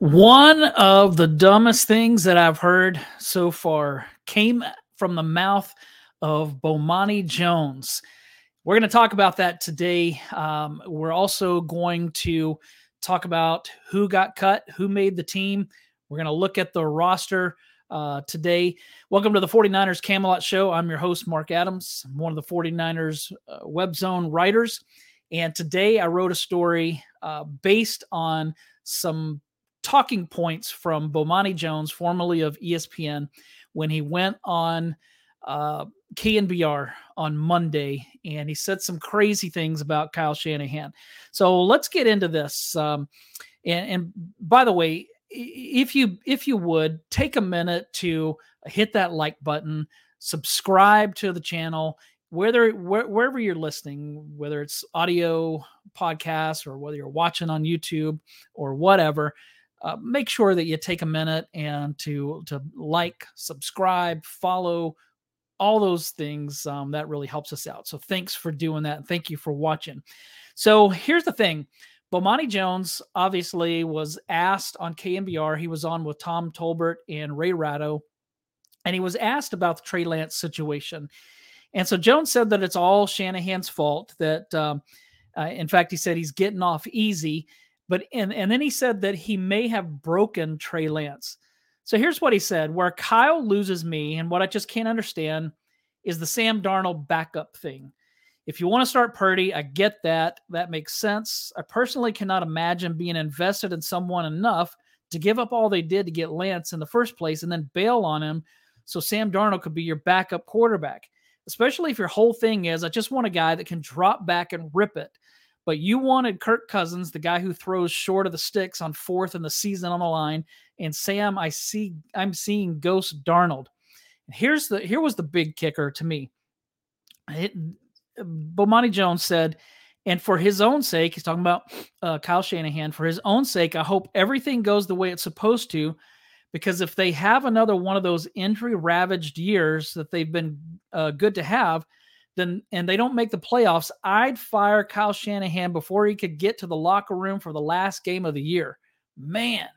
One of the dumbest things that I've heard so far came from the mouth of Bomani Jones. We're going to talk about that today. Um, we're also going to talk about who got cut, who made the team. We're going to look at the roster uh, today. Welcome to the 49ers Camelot Show. I'm your host, Marc Adams. I'm one of the 49ers uh, Web Zone writers. And today I wrote a story uh, based on some talking points from Bomani Jones, formerly of ESPN, when he went on uh, KNBR on Monday, and he said some crazy things about Kyle Shanahan. So let's get into this. Um, and, and by the way, if you if you would take a minute to hit that like button, subscribe to the channel, whether where, wherever you're listening, whether it's audio podcast or whether you're watching on YouTube or whatever uh, make sure that you take a minute and to to like, subscribe, follow, all those things. Um, that really helps us out. So thanks for doing that. Thank you for watching. So here's the thing. Bomani Jones obviously was asked on KNBR. He was on with Tom Tolbert and Ray Ratto, and he was asked about the Trey Lance situation. And so Jones said that it's all Shanahan's fault. That, um, uh, in fact, he said he's getting off easy. But and and then he said that he may have broken Trey Lance. So here's what he said: where Kyle loses me, and what I just can't understand is the Sam Darnold backup thing. If you want to start Purdy, I get that. That makes sense. I personally cannot imagine being invested in someone enough to give up all they did to get Lance in the first place and then bail on him so Sam Darnold could be your backup quarterback. Especially if your whole thing is, I just want a guy that can drop back and rip it. But you wanted Kirk Cousins, the guy who throws short of the sticks on fourth in the season on the line, and Sam, I see I'm seeing Ghost Darnold. Here's the here was the big kicker to me. It, Bomani Jones said, and for his own sake, he's talking about uh, Kyle Shanahan. For his own sake, I hope everything goes the way it's supposed to, because if they have another one of those injury ravaged years that they've been uh, good to have, then and they don't make the playoffs, I'd fire Kyle Shanahan before he could get to the locker room for the last game of the year. Man.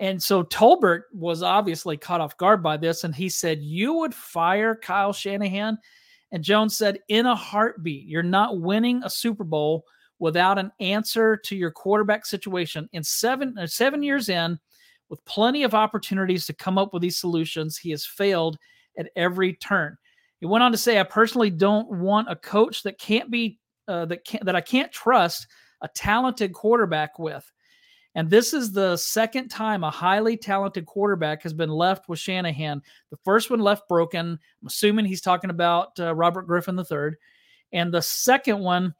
And so Tolbert was obviously caught off guard by this, and he said, You would fire Kyle Shanahan? And Jones said, In a heartbeat, you're not winning a Super Bowl without an answer to your quarterback situation. In seven, uh, seven years in, with plenty of opportunities to come up with these solutions, he has failed at every turn. He went on to say, "I personally don't want a coach that can't be uh, that can that I can't trust a talented quarterback with." And this is the second time a highly talented quarterback has been left with Shanahan. The first one left broken. I'm assuming he's talking about uh, Robert Griffin III, and the second one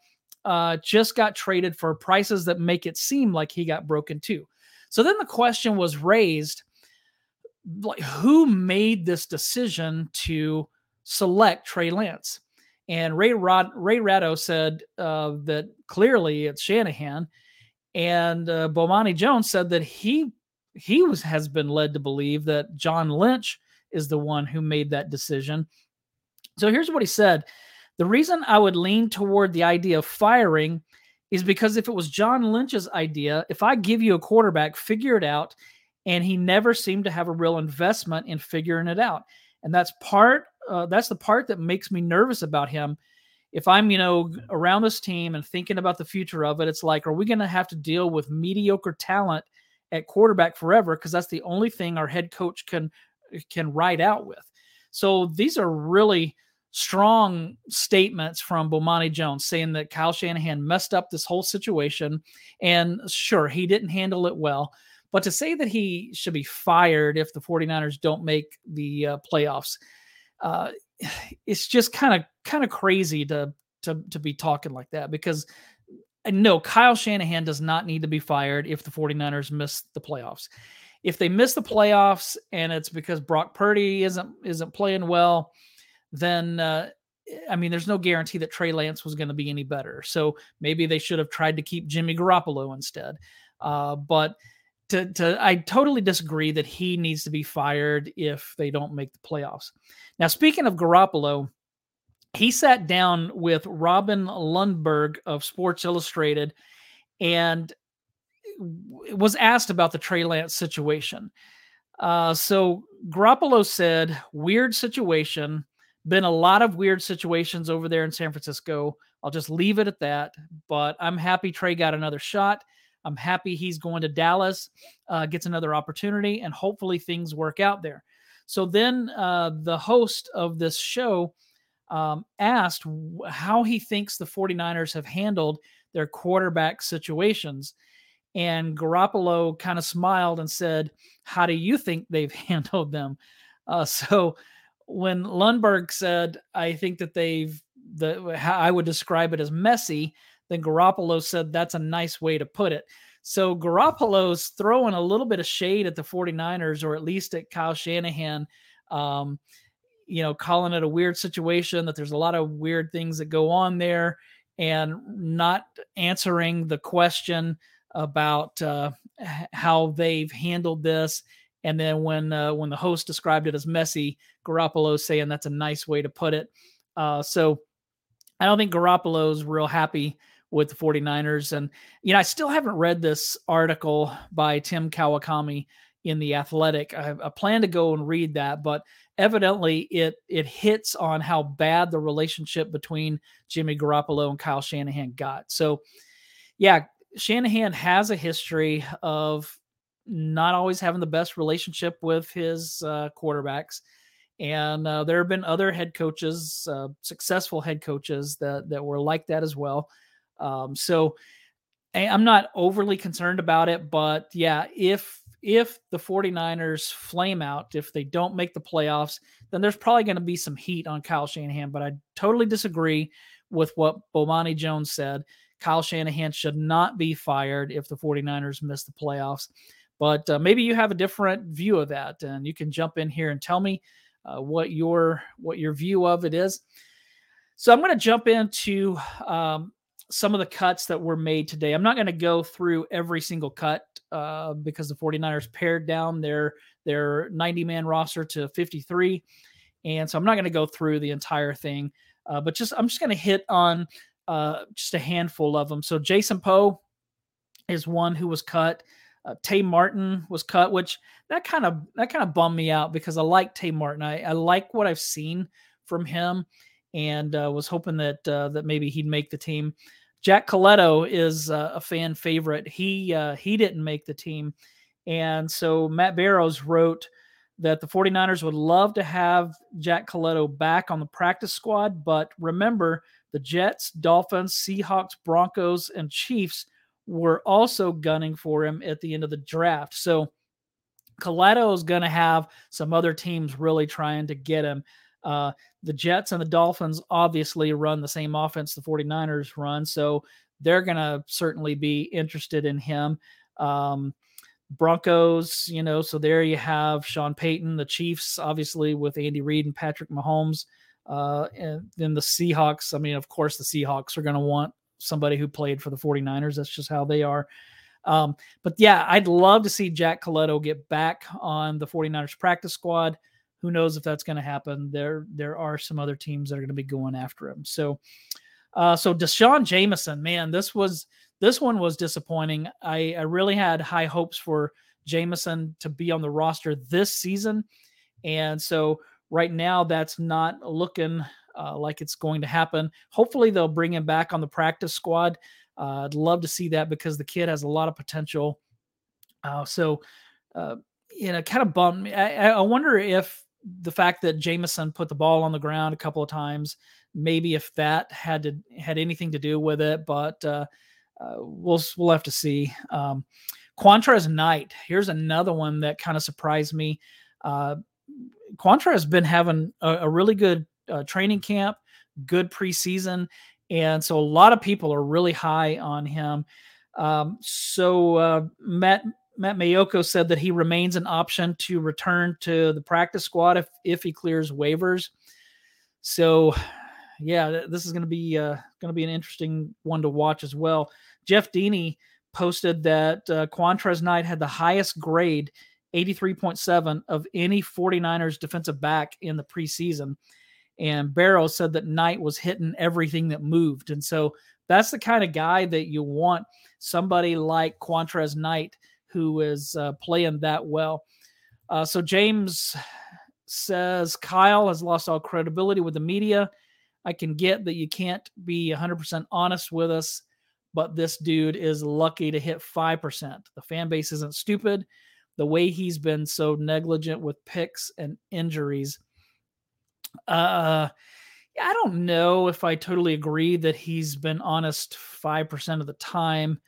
uh, just got traded for prices that make it seem like he got broken too. So then the question was raised like who made this decision to select Trey Lance. And Ray Rod, Ray Ratto said uh, that clearly it's Shanahan, and uh, Bomani Jones said that he he was has been led to believe that John Lynch is the one who made that decision. So here's what he said: the reason I would lean toward the idea of firing is because if it was John Lynch's idea, if I give you a quarterback, figure it out, and he never seemed to have a real investment in figuring it out, and that's part uh, that's the part that makes me nervous about him. If I'm, you know, around this team and thinking about the future of it, it's like, are we going to have to deal with mediocre talent at quarterback forever? Because that's the only thing our head coach can can ride out with. So these are really strong statements from Bomani Jones saying that Kyle Shanahan messed up this whole situation. And sure, he didn't handle it well. But to say that he should be fired if the 49ers don't make the uh, playoffs, uh, it's just kind of kind of crazy to to to be talking like that because no, Kyle Shanahan does not need to be fired if the 49ers miss the playoffs. If they miss the playoffs and it's because Brock Purdy isn't isn't playing well, then uh, I mean, there's no guarantee that Trey Lance was going to be any better. So maybe they should have tried to keep Jimmy Garoppolo instead. Uh, but to, to I totally disagree that he needs to be fired if they don't make the playoffs. Now, speaking of Garoppolo, he sat down with Robin Lundberg of Sports Illustrated, and was asked about the Trey Lance situation. Uh, so Garoppolo said, weird situation. Been a lot of weird situations over there in San Francisco. I'll just leave it at that. But I'm happy Trey got another shot. I'm happy he's going to Dallas, uh, gets another opportunity, and hopefully things work out there. So then uh, the host of this show um, asked how he thinks the 49ers have handled their quarterback situations. And Garoppolo kind of smiled and said, How do you think they've handled them? Uh, so when Lundberg said, I think that they've, the, I would describe it as messy, then Garoppolo said, That's a nice way to put it. So Garoppolo's throwing a little bit of shade at the 49ers, or at least at Kyle Shanahan. Um, you know, calling it a weird situation, that there's a lot of weird things that go on there, and not answering the question about uh, how they've handled this. And then when uh, when the host described it as messy, Garoppolo saying that's a nice way to put it. Uh, so I don't think Garoppolo's real happy with the 49ers. And, you know, I still haven't read this article by Tim Kawakami in the athletic I, I, plan to go and read that but evidently it it hits on how bad the relationship between jimmy garoppolo and kyle shanahan got so yeah shanahan has a history of not always having the best relationship with his uh, quarterbacks and uh, there have been other head coaches uh, successful head coaches that that were like that as well um, so i'm not overly concerned about it but yeah if if the 49ers flame out, if they don't make the playoffs, then there's probably going to be some heat on Kyle Shanahan. But I totally disagree with what Bomani Jones said. Kyle Shanahan should not be fired if the 49ers miss the playoffs. But uh, maybe you have a different view of that, and you can jump in here and tell me uh, what your what your view of it is. So I'm going to jump into um, some of the cuts that were made today. I'm not going to go through every single cut uh, because the 49ers pared down their their 90 man roster to 53. And so I'm not going to go through the entire thing, uh, but just I'm just going to hit on uh, just a handful of them. So Jason Poe is one who was cut. Uh, Tay Martin was cut, which that kind of that kind of bummed me out because I like Tay Martin. I, I like what I've seen from him, and uh, was hoping that uh, that maybe he'd make the team. Jack Coletto is uh, a fan favorite. He uh, he didn't make the team. And so Matt Barrows wrote that the 49ers would love to have Jack Coletto back on the practice squad, but remember the Jets, Dolphins, Seahawks, Broncos, and Chiefs were also gunning for him at the end of the draft. So Coletto is going to have some other teams really trying to get him. Uh, the Jets and the Dolphins obviously run the same offense the 49ers run, so they're going to certainly be interested in him. Um, Broncos, you know, so there you have Sean Payton, the Chiefs, obviously with Andy Reid and Patrick Mahomes. Uh, and then the Seahawks, I mean, of course, the Seahawks are going to want somebody who played for the 49ers. That's just how they are. Um, but yeah, I'd love to see Jack Coletto get back on the 49ers practice squad who knows if that's going to happen? There, there are some other teams that are going to be going after him. So, uh, so D'Shawn Jamison, man, this was this one was disappointing. I, I really had high hopes for Jamison to be on the roster this season, and so right now that's not looking uh, like it's going to happen. Hopefully, they'll bring him back on the practice squad. Uh, I'd love to see that because the kid has a lot of potential. Uh, so, uh, you know, kind of bummed me. I, I wonder if the fact that Jamison put the ball on the ground a couple of times, maybe if that had to had anything to do with it, but uh, uh, we'll we'll have to see. Um, Qwuantrezz Knight, here's another one that kind of surprised me. Uh, Qwuantrezz has been having a, a really good uh, training camp, good preseason, and so a lot of people are really high on him. Um, so uh, Matt Matt Maiocco said that he remains an option to return to the practice squad if if he clears waivers. So, yeah, this is going to be uh, going to be an interesting one to watch as well. Jeff Deeney posted that uh, Qwuantrezz Knight had the highest grade, 83.7 of any 49ers defensive back in the preseason. And Barrow said that Knight was hitting everything that moved. And so that's the kind of guy that you want somebody like Qwuantrezz Knight who is uh, playing that well. Uh, so James says Kyle has lost all credibility with the media. I can get that you can't be 100% honest with us, but this dude is lucky to hit 5%. The fan base isn't stupid. The way he's been so negligent with picks and injuries. Uh, I don't know if I totally agree that he's been honest 5% of the time.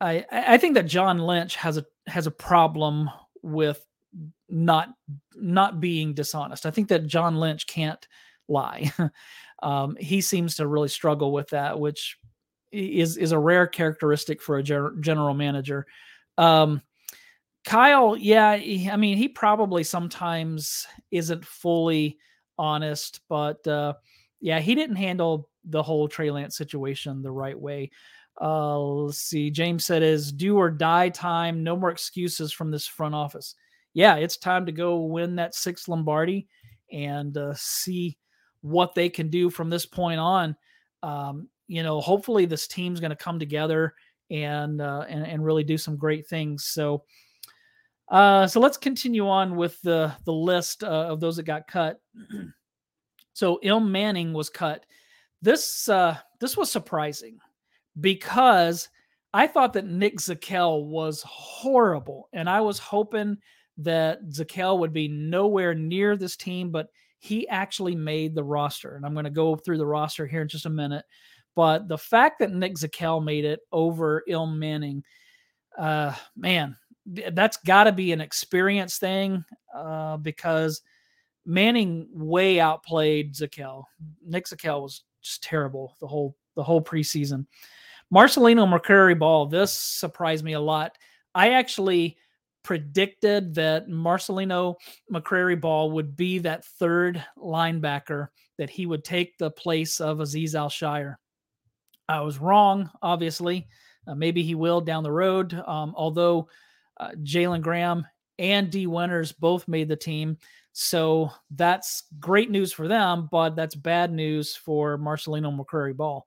I I think that John Lynch has a has a problem with not not being dishonest. I think that John Lynch can't lie. um, he seems to really struggle with that, which is is a rare characteristic for a ger- general manager. Um, Kyle, yeah, he, I mean, he probably sometimes isn't fully honest, but uh, yeah, he didn't handle the whole Trey Lance situation the right way. Uh, let's see. James said, "Is do or die time. No more excuses from this front office." Yeah, it's time to go win that sixth Lombardi and uh, see what they can do from this point on. Um, you know, hopefully this team's going to come together and, uh, and and really do some great things. So, uh, so let's continue on with the the list uh, of those that got cut. so Ilm Manning was cut. This uh, this was surprising because I thought that Nick Zakelj was horrible, and I was hoping that Zakelj would be nowhere near this team, but he actually made the roster. And I'm going to go through the roster here in just a minute. But the fact that Nick Zakelj made it over Ilm Manning, uh, man, that's got to be an experience thing uh, because Manning way outplayed Zakelj. Nick Zakelj was just terrible the whole the whole preseason. Marcelino McCrary Ball, this surprised me a lot. I actually predicted that Marcelino McCrary Ball would be that third linebacker, that he would take the place of Aziz Al-Shaair. I was wrong, obviously. Uh, maybe he will down the road, um, although uh, Jalen Graham and Dee Winters both made the team. So that's great news for them, but that's bad news for Marcelino McCrary Ball.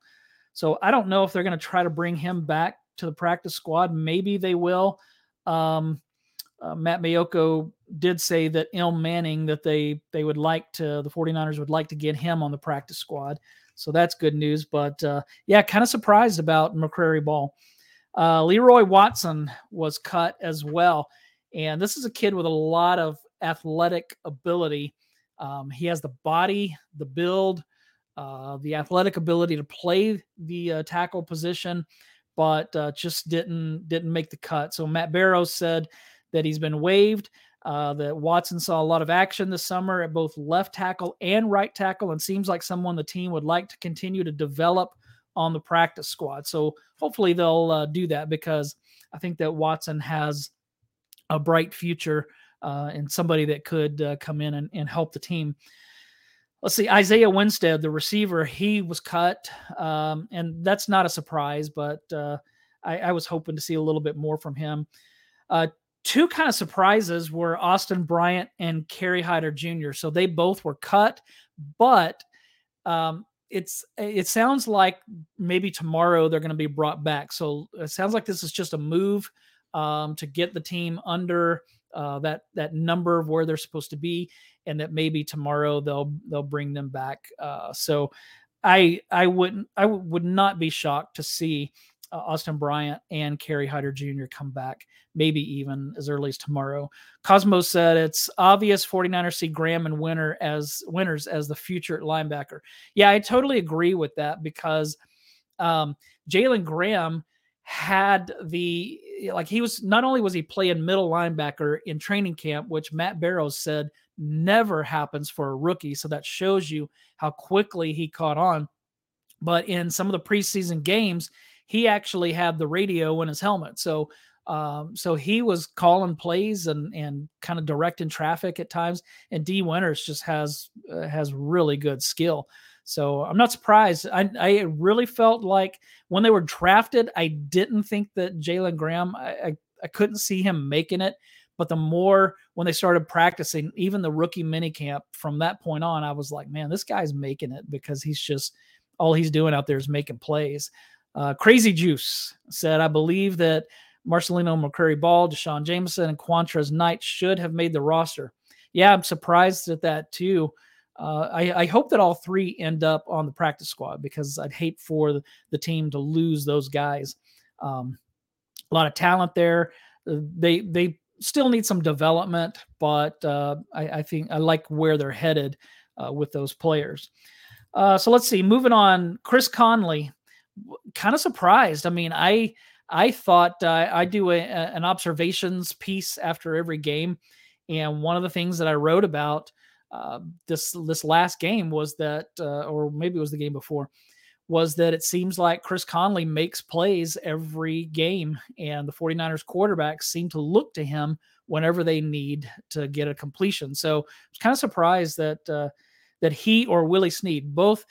So I don't know if they're going to try to bring him back to the practice squad. Maybe they will. Um, uh, Matt Maiocco did say that Ilm Manning that they they would like to the 49ers would like to get him on the practice squad. So that's good news. But uh, yeah, kind of surprised about McCrary Ball. Uh, Leroy Watson was cut as well. And this is a kid with a lot of athletic ability. Um, he has the body, the build, uh, the athletic ability to play the uh, tackle position, but uh, just didn't didn't make the cut. So Matt Barrows said that he's been waived. Uh, that Watson saw a lot of action this summer at both left tackle and right tackle, and seems like someone the team would like to continue to develop on the practice squad. So hopefully they'll uh, do that because I think that Watson has a bright future uh, and somebody that could come in and, and help the team let's see, Isaiah Winstead, the receiver, he was cut, um, and that's not a surprise. But uh, I, I, was hoping to see a little bit more from him. Uh, two kind of surprises were Austin Bryant and Kerry Hyder Jr. So they both were cut, but um, it's it sounds like maybe tomorrow they're going to be brought back. So it sounds like this is just a move um, to get the team under uh, that that number of where they're supposed to be, and that maybe tomorrow they'll they'll bring them back. Uh, so I I wouldn't I would not be shocked to see uh, Austin Bryant and Kerry Hyder Jr. come back, maybe even as early as tomorrow. Cosmos said it's obvious 49ers see Graham and Winner as winners as the future linebacker. Yeah, I totally agree with that because um, Jalen Graham had the like he was not only was he playing middle linebacker in training camp, which Matt Barrows said never happens for a rookie. So that shows you how quickly he caught on. But in some of the preseason games, he actually had the radio in his helmet. So um, so he was calling plays and and kind of directing traffic at times. And Dee Winters just has uh, has really good skill. So I'm not surprised. I, I really felt like when they were drafted, I didn't think that Jalen Graham, I, I, I couldn't see him making it. But the more when they started practicing, even the rookie mini camp from that point on, I was like, man, this guy's making it because he's just all he's doing out there is making plays. Uh, Crazy Juice said, I believe that Marcelino McCrary Ball, D'Shawn Jamison, and Qwuantrezz Knight should have made the roster. Yeah, I'm surprised at that too. Uh, I, I, hope that all three end up on the practice squad because I'd hate for the, team to lose those guys. Um, a lot of talent there. Uh, they they still need some development, but uh, I, I, think I like where they're headed uh, with those players. Uh, so let's see. Moving on, Chris Conley, kind of surprised. I mean, I I thought I do a, a, an observations piece after every game, and one of the things that I wrote about uh, this this last game was that, uh, or maybe it was the game before, was that it seems like Chris Conley makes plays every game, and the 49ers quarterbacks seem to look to him whenever they need to get a completion. So I was kind of surprised that uh, that he or Willie Snead, both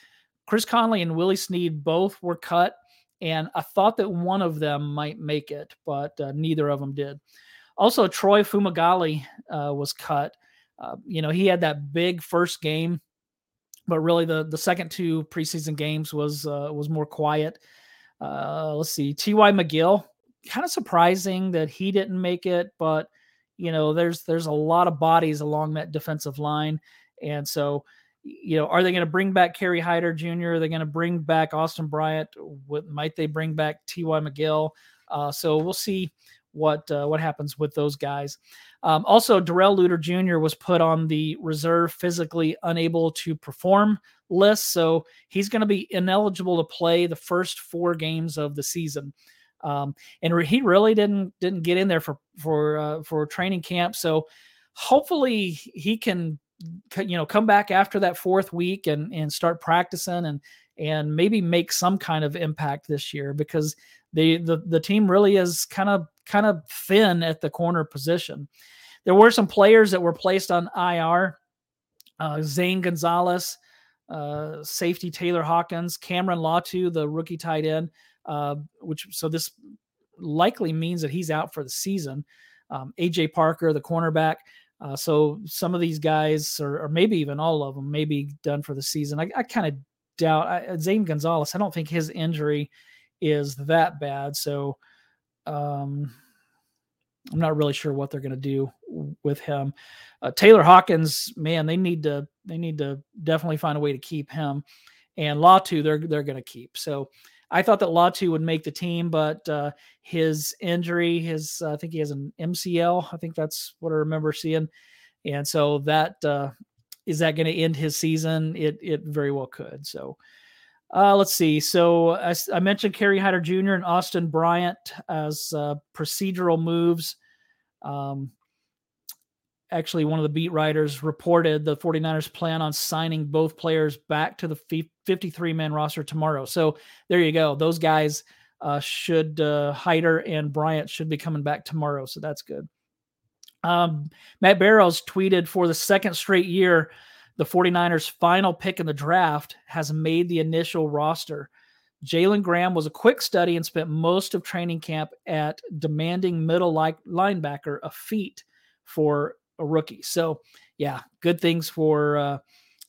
Chris Conley and Willie Snead, both were cut, and I thought that one of them might make it, but uh, neither of them did. Also, Troy Fumagalli uh, was cut. Uh, you know, he had that big first game but really the the second two preseason games was uh, was more quiet. Uh, let's see, T.Y. McGill, kind of surprising that he didn't make it, but you know, there's there's a lot of bodies along that defensive line, and so you know, are they going to bring back Kerry Hyder Jr.? Are they going to bring back Austin Bryant? What might they bring back T.Y. McGill? Uh, so we'll see what uh, what happens with those guys. Um, also, Darrell Luter Jr. was put on the reserve physically unable to perform list, so he's going to be ineligible to play the first four games of the season. Um, and re- he really didn't didn't get in there for for uh, for training camp, so hopefully he can you know come back after that fourth week and and start practicing and and maybe make some kind of impact this year because the the, the team really is kind of kind of thin at the corner position. There were some players that were placed on IR. Uh, Zane Gonzalez, uh, safety Taylor Hawkins, Cameron Latu, the rookie tight end, uh, which so this likely means that he's out for the season. Um, AJ Parker, the cornerback. Uh, so some of these guys, or, or, maybe even all of them, may be done for the season. I, I kind of doubt I, Zane Gonzalez. I don't think his injury is that bad. So um, I'm not really sure what they're going to do with him. Uh, Taylor Hawkins, man, they need to they need to definitely find a way to keep him. And Latu, they're they're going to keep. So I thought that Latu would make the team, but uh, his injury, his uh, I think he has an MCL. I think that's what I remember seeing. And so that uh, is that going to end his season? It it very well could. So uh, let's see. So I, I, mentioned Kerry Hyder Jr. and Austin Bryant as uh, procedural moves. Um, actually, one of the beat writers reported the 49ers plan on signing both players back to the 53 man roster tomorrow. So there you go. Those guys uh, should, uh, Hyder and Bryant should be coming back tomorrow. So that's good. Um, Matt Barrows tweeted for the second straight year the 49ers' final pick in the draft has made the initial roster. Jalen Graham was a quick study and spent most of training camp at demanding middle like linebacker, a feat for a rookie. So, yeah, good things for uh,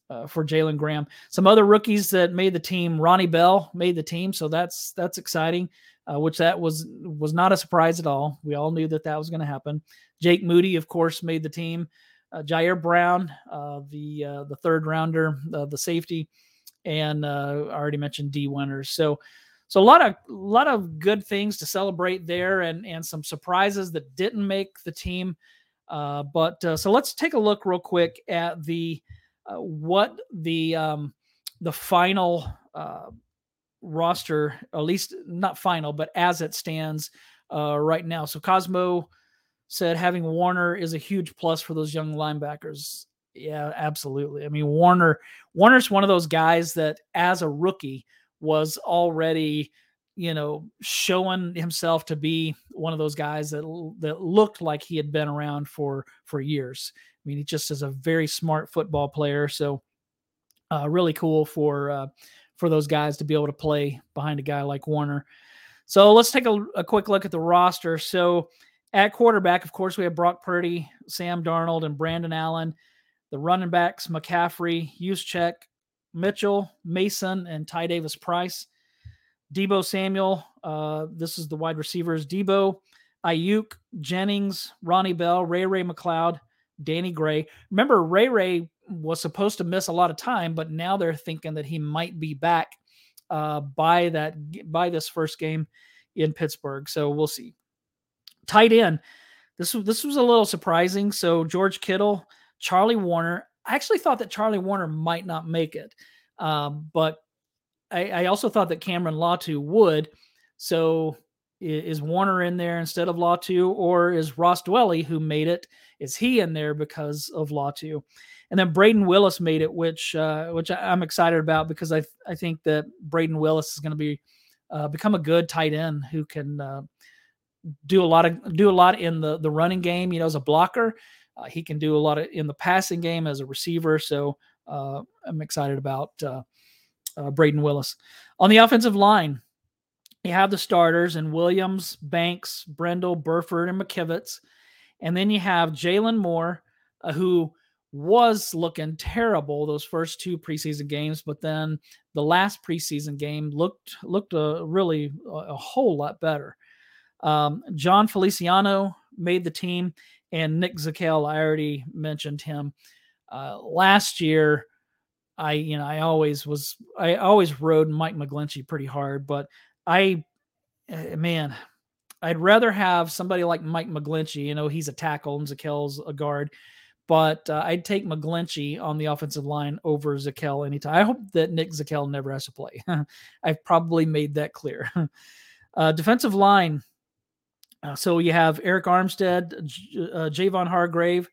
uh, for Jalen Graham. Some other rookies that made the team. Ronnie Bell made the team, so that's that's exciting. Uh, which that was was not a surprise at all. We all knew that that was going to happen. Jake Moody, of course, made the team uh, Ji'Ayir Brown, uh, the uh, the third rounder, uh, the safety, and uh, I already mentioned Dee Winters. So, so a lot of a lot of good things to celebrate there, and and some surprises that didn't make the team. Uh, but so let's take a look real quick at the what the um, the final roster, at least not final, but as it stands right now. So Cosmo said having Warner is a huge plus for those young linebackers. Yeah, absolutely. I mean, Warner Warner's one of those guys that as a rookie was already, you know, showing himself to be one of those guys that that looked like he had been around for for years. I mean, he just is a very smart football player, so uh, really cool for uh, for those guys to be able to play behind a guy like Warner. So let's take a, a quick look at the roster. So at quarterback, of course, we have Brock Purdy, Sam Darnold, and Brandon Allen. The running backs, McCaffrey, Juszczyk, Mitchell, Mason, and Ty Davis Price. Deebo Samuel, uh, this is the wide receivers. Deebo, Aiyuk, Jennings, Ronnie Bell, Ray Ray McCloud, Danny Gray. Remember, Ray Ray was supposed to miss a lot of time, but now they're thinking that he might be back uh, by that by this first game in Pittsburgh. So we'll see. Tight end. This this was a little surprising. So George Kittle, Charlie Woerner. I actually thought that Charlie Woerner might not make it, um, but I, I, also thought that Cameron Latu would. So is Woerner in there instead of Latu, or is Ross Dwelley, who made it, is he in there because of Latu? And then Brayden Willis made it, which uh, which I'm excited about because I I think that Brayden Willis is going to be uh, become a good tight end who can uh, do a lot of do a lot in the the running game. You know, as a blocker, uh, he can do a lot of in the passing game as a receiver. So uh, I'm excited about uh, uh, Brayden Willis on the offensive line. You have the starters and Williams, Banks, Brendel, Burford, and McKivitz, and then you have Jaylon Moore, uh, who was looking terrible those first two preseason games, but then the last preseason game looked looked uh, really a, a whole lot better. Um, Jon Feliciano made the team, and Nick Zakelj. I already mentioned him uh, last year. I you know I always was I always rode Mike McGlinchey pretty hard, but I eh, man I'd rather have somebody like Mike McGlinchey. You know he's a tackle and Zakelj's a guard, but uh, I'd take McGlinchey on the offensive line over Zakelj anytime. I hope that Nick Zakelj never has to play. I've probably made that clear. uh, defensive line. Uh, so you have Arik Armstead, J- uh, Javon Hargrave,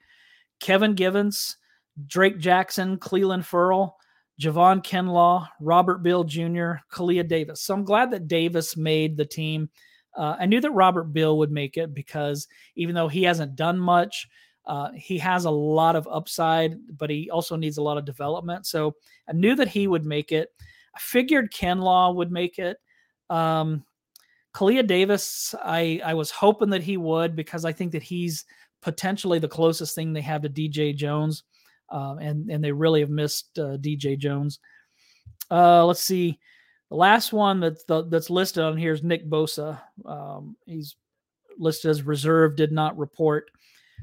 Kevin Givens, Drake Jackson, Clelin Ferrell, Javon Kinlaw, Robert Bill Jr., Kalia Davis. So I'm glad that Davis made the team. Uh, I knew that Robert Bill would make it because even though he hasn't done much, uh, he has a lot of upside, but he also needs a lot of development. So I knew that he would make it. I figured Kinlaw would make it. Um, Kalia Davis, I, I was hoping that he would because I think that he's potentially the closest thing they have to DJ Jones um, and and they really have missed uh, DJ Jones. Uh, let's see, the last one that's the, that's listed on here is Nick Bosa. Um, he's listed as reserve, did not report.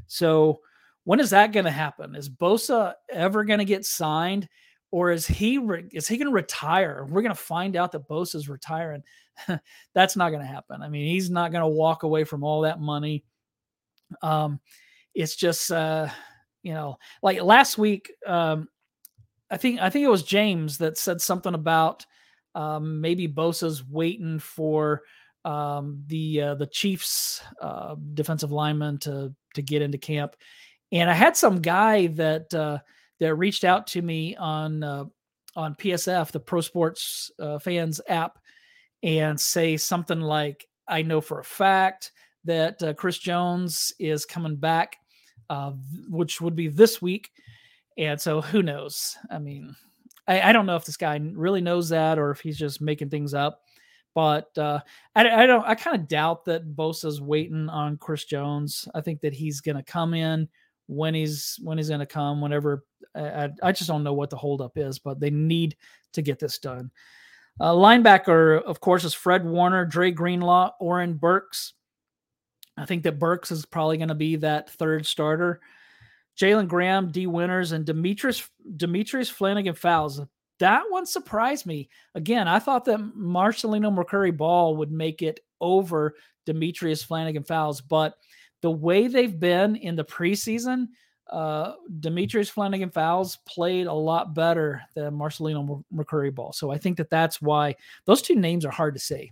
So when is that going to happen? Is Bosa ever going to get signed? Or is he re- is he going to retire? We're going to find out that Bosa's retiring. That's not going to happen. I mean, he's not going to walk away from all that money. Um, it's just uh, you know, like last week, um, I think I think it was James that said something about um, maybe Bosa's waiting for um, the uh, the Chiefs uh, defensive lineman to to get into camp, and I had some guy that uh, that reached out to me on uh, on PSF, the Pro Sports uh, Fans app, and say something like, "I know for a fact that uh, Chris Jones is coming back." which would be this week. And so who knows? I mean, I, I, don't know if this guy really knows that or if he's just making things up. But uh, I, I don't. I kind of doubt that Bosa's waiting on Chris Jones. I think that he's going to come in when he's when he's going to come. Whenever I, I, just don't know what the holdup is, but they need to get this done. Uh, linebacker, of course, is Fred Warner, Dre Greenlaw, Oren Burks. I think that Burks is probably going to be that third starter. Jalen Graham, Dee Winters, and Demetrius Demetrius Flannigan-Fowles. That one surprised me. Again, I thought that Marcelino McCrary-Ball would make it over Demetrius Flannigan Fowles, but the way they've been in the preseason, uh, Demetrius Flannigan Fowles played a lot better than Marcelino McCrary-Ball. So I think that that's why those two names are hard to say.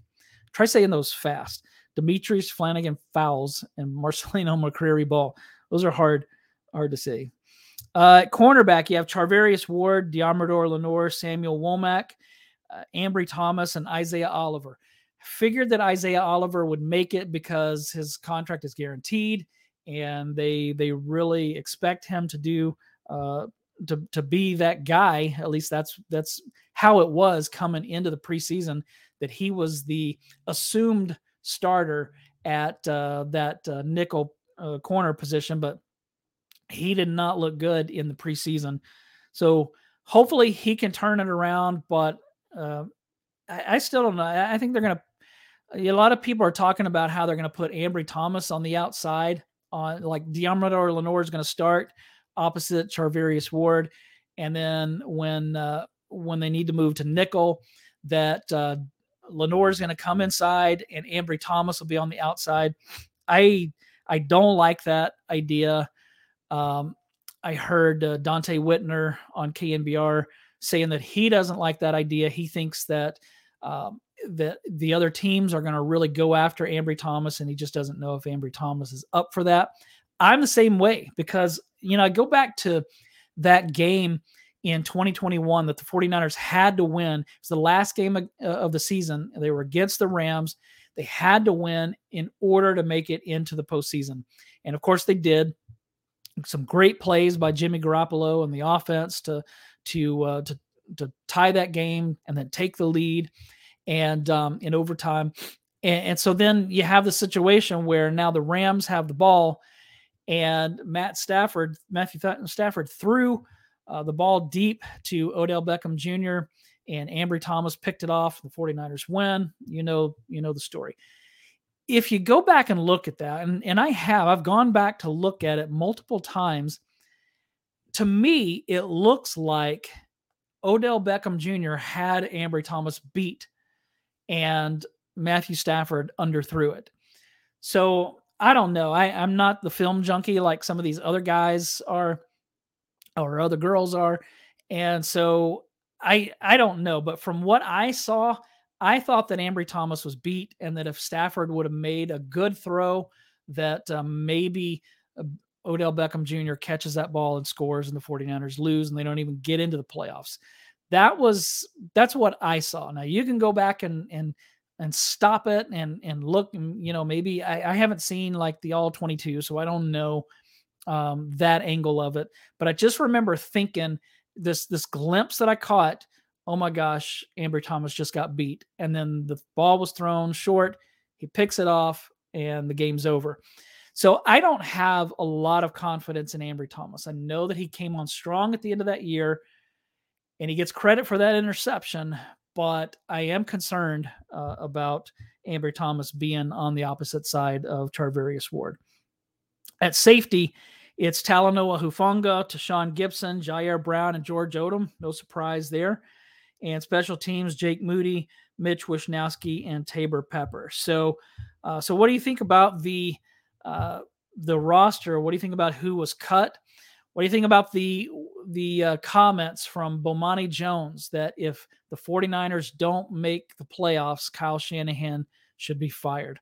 Try saying those fast. Demetrius Flannigan Fowles and Marcelino McCrary-Ball. Those are hard, hard to say. Uh, cornerback, you have Charvarius Ward, Deommodore Lenoir, Samuel Womack, uh, Ambry Thomas, and Isaiah Oliver. Figured that Isaiah Oliver would make it because his contract is guaranteed, and they they really expect him to do uh, to to be that guy. At least that's that's how it was coming into the preseason. That he was the assumed starter at uh, that uh, nickel uh, corner position, but he did not look good in the preseason. So hopefully he can turn it around, but uh, I, I, still don't know. I, think they're going to. A lot of people are talking about how they're going to put Ambry Thomas on the outside, on like Deommodore Lenoir is going to start opposite Charvarius Ward, and then when uh, when they need to move to nickel, that uh, Lenoir is going to come inside and Ambry Thomas will be on the outside. I I don't like that idea. Um, I heard uh, Donte Whitner on KNBR saying that he doesn't like that idea. He thinks that um, that the other teams are going to really go after Ambry Thomas, and he just doesn't know if Ambry Thomas is up for that. I'm the same way because you know I go back to that game in 2021 that the 49ers had to win. It was the last game of, uh, of the season. They were against the Rams. They had to win in order to make it into the postseason. And of course, they did. Some great plays by Jimmy Garoppolo and the offense to to uh, to to tie that game and then take the lead and um, in overtime. And, and so then you have the situation where now the Rams have the ball and Matt Stafford, Matthew Stafford threw uh, the ball deep to Odell Beckham Jr. and Ambry Thomas picked it off. The 49ers win. You know, you know the story. If you go back and look at that, and, and I have, I've gone back to look at it multiple times. To me, it looks like Odell Beckham Jr. had Ambry Thomas beat and Matthew Stafford underthrew it. So I don't know. I, I'm not the film junkie like some of these other guys are or other girls are. And so I I don't know, but from what I saw, I thought that Ambry Thomas was beat, and that if Stafford would have made a good throw, that um, maybe uh, Odell Beckham Jr. catches that ball and scores, and the 49ers lose, and they don't even get into the playoffs. That was that's what I saw. Now you can go back and and and stop it and and look you know maybe I, I haven't seen like the all 22 so i don't know um, that angle of it. But I just remember thinking this this glimpse that I caught. Oh my gosh, Ambry Thomas just got beat, and then the ball was thrown short. He picks it off, and the game's over. So I don't have a lot of confidence in Ambry Thomas. I know that he came on strong at the end of that year, and he gets credit for that interception. But I am concerned uh, about Ambry Thomas being on the opposite side of Charvarius Ward. At safety, it's Talanoa Hufanga, Tashaun Gipson, Ji'Ayir Brown, and George Odum. No surprise there. And special teams, Jake Moody, Mitch Wishnowsky, and Taybor Pepper. So, uh, so what do you think about the uh, the roster? What do you think about who was cut? What do you think about the the uh, comments from Bomani Jones that if the 49ers don't make the playoffs, Kyle Shanahan should be fired?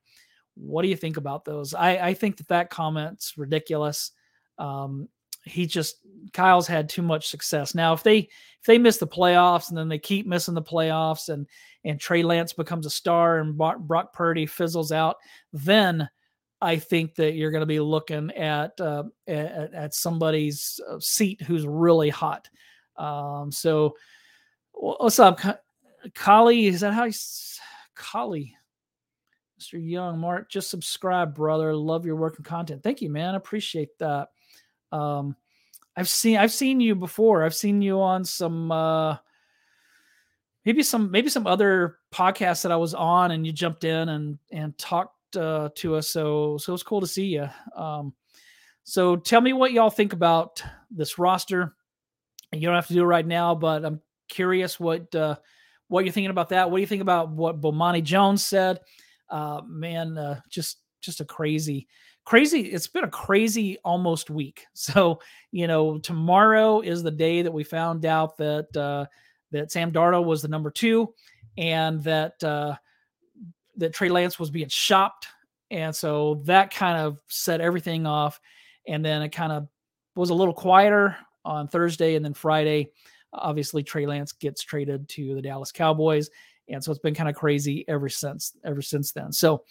What do you think about those? I, I think that that comment's ridiculous. Um, he just Kyle's had too much success. Now, if they if they miss the playoffs and then they keep missing the playoffs and and Trey Lance becomes a star and Brock Purdy fizzles out, then I think that you're going to be looking at, uh, at at, somebody's uh, seat who's really hot. Um, so, what's up, Kali? Is that how you, Kali? Mr. Young, Mark, just subscribe, brother. Love your work and content. Thank you, man. Appreciate that. Um, I've seen I've seen you before. I've seen you on some uh maybe some maybe some other podcasts that I was on and you jumped in and and talked uh, to us. So so it's cool to see you. Um so tell me what y'all think about this roster. You don't have to do it right now, but I'm curious what uh what you're thinking about that. What do you think about what Bomani Jones said? Uh man, uh just just a crazy crazy it's been a crazy almost week. So you know tomorrow is the day that we found out that uh that sam darnold was the number two and that uh that trey lance was being shopped. And so that kind of set everything off. And then it kind of was a little quieter on thursday and then friday. Obviously trey lance gets traded to the dallas cowboys. And so it's been kind of crazy ever since ever since then. So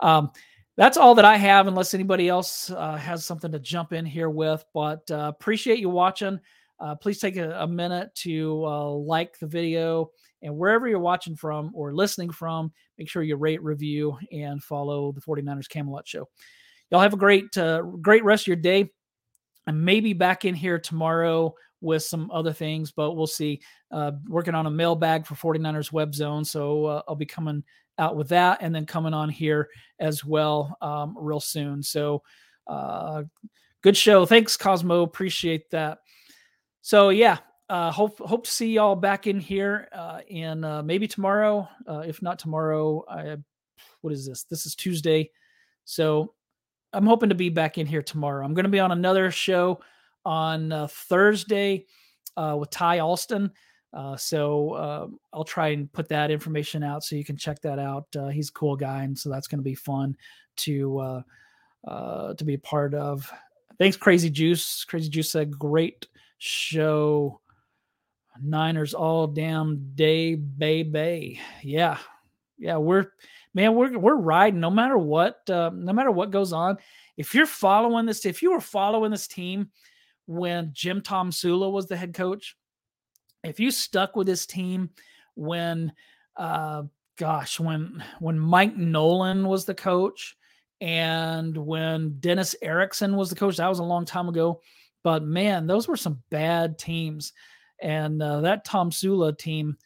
um that's all that I have, unless anybody else uh, has something to jump in here with. But uh, appreciate you watching. Uh, please take a, a minute to uh, like the video and wherever you're watching from or listening from, make sure you rate, review, and follow the 49ers Camelot Show. Y'all have a great, uh, great rest of your day. I may be back in here tomorrow with some other things, but we'll see. Uh, working on a mailbag for 49ers Web Zone. So uh, I'll be coming out with that and then coming on here as well um, real soon. So uh, good show. Thanks, Cosmo. Appreciate that. So, yeah, uh, hope hope to see y'all back in here uh, in uh, maybe tomorrow. Uh, if not tomorrow, I, what is this? This is Tuesday, so I'm hoping to be back in here tomorrow. I'm going to be on another show on uh, Thursday uh, with Ty Alston. Uh, so uh, I'll try and put that information out so you can check that out. Uh, he's a cool guy, and so that's going to be fun to uh, to be a part of. Thanks, Crazy Juice. Crazy Juice said, "Great show, Niners all damn day, baby." Yeah, yeah, we're man, we're we're riding no matter what, no matter what goes on. If you're following this, if you were following this team when Jim Tomsula was the head coach, if you stuck with this team when, uh, gosh, when when Mike Nolan was the coach and when Dennis Erickson was the coach, that was a long time ago. But man, those were some bad teams, and uh, that Tomsula team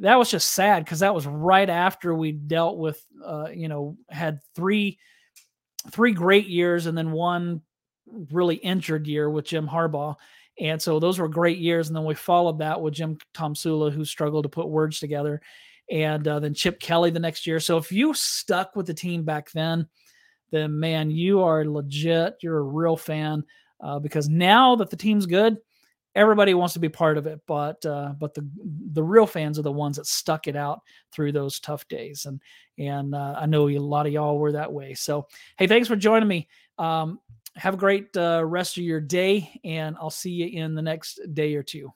that was just sad because that was right after we dealt with uh, you know had three three great years and then one really injured year with Jim Harbaugh. And so those were great years. And then we followed that with Jim Tomsula, who struggled to put words together, and uh, then Chip Kelly the next year. So if you stuck with the team back then, then man, you are legit. You're a real fan uh, because now that the team's good, everybody wants to be part of it, but uh, but the the real fans are the ones that stuck it out through those tough days, and and uh, I know a lot of y'all were that way. So hey, thanks for joining me. Um, have a great uh, rest of your day, and I'll see you in the next day or two.